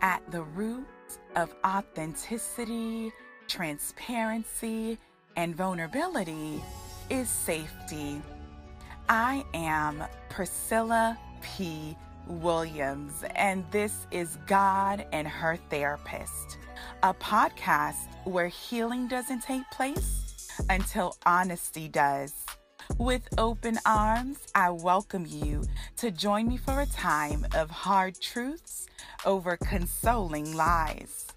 At the root of authenticity, transparency, and vulnerability is safety. I am Priscilla P. Williams, and this is God and Her Therapist, a podcast where healing doesn't take place until honesty does. With open arms, I welcome you to join me for a time of hard truths over consoling lies.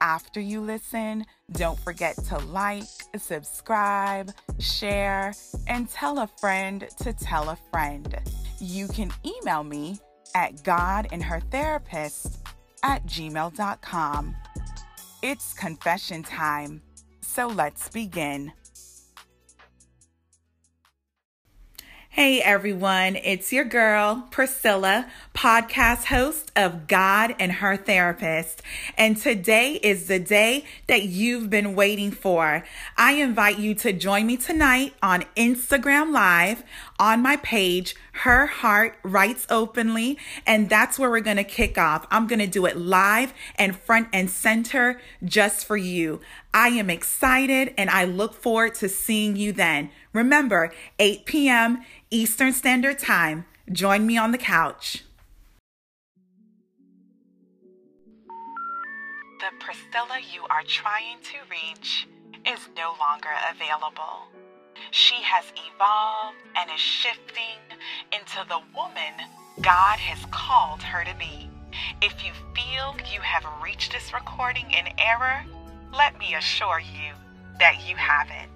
After you listen, don't forget to like, subscribe, share, and tell a friend to tell a friend. You can email me at godandhertherapist at gmail.com. It's confession time, so let's begin. Hey everyone, it's your girl, Priscilla, podcast host of God and Her Therapist. And today is the day that you've been waiting for. I invite you to join me tonight on Instagram Live on my page, Her Heart Writes Openly. And that's where we're going to kick off. I'm going to do it live and front and center just for you. I am excited and I look forward to seeing you then. Remember, 8 p.m. Eastern Standard Time. Join me on the couch. The Priscilla you are trying to reach is no longer available. She has evolved and is shifting into the woman God has called her to be. If you feel you have reached this recording in error, let me assure you that you haven't.